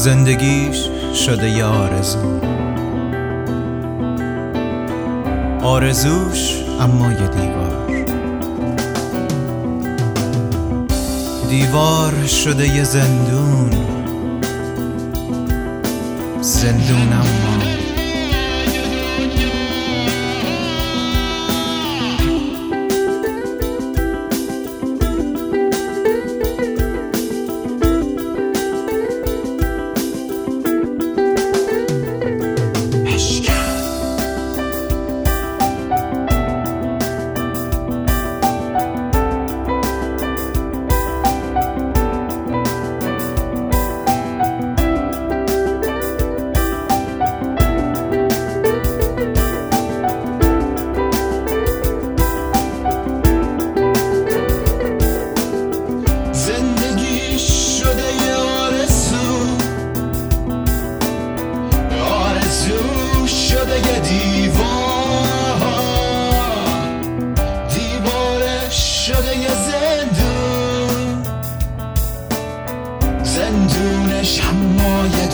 زندگیش شده یه آرزو. آرزوش اما یه دیوار. دیوار شده یه زندون. زندون اما یه دیوار. دیوارش شده یه زندون. زندونش اما یه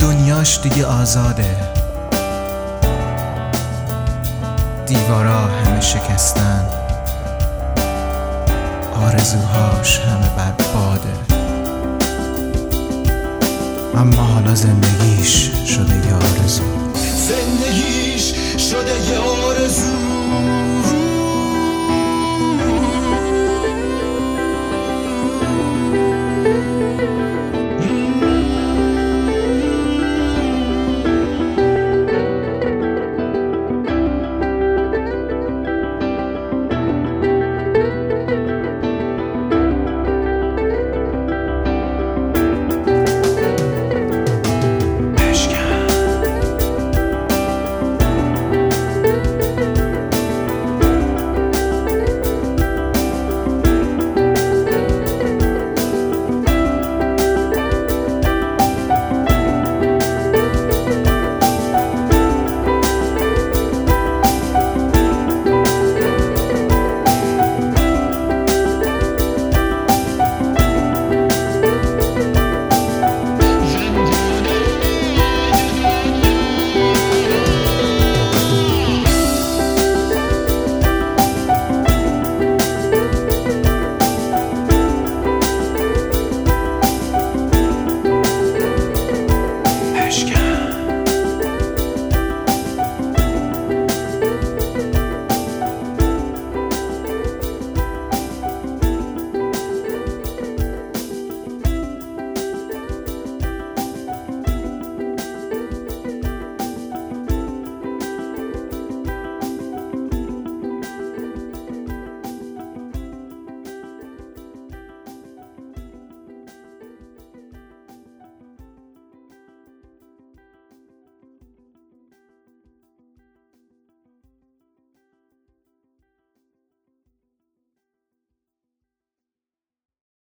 دنیاش دیگه آزاده. دیوارا همه شکستن. آرزوهاش همه برباده اما حالا زندگیش شده یه آرزو. زندگیش شده یه آرزو.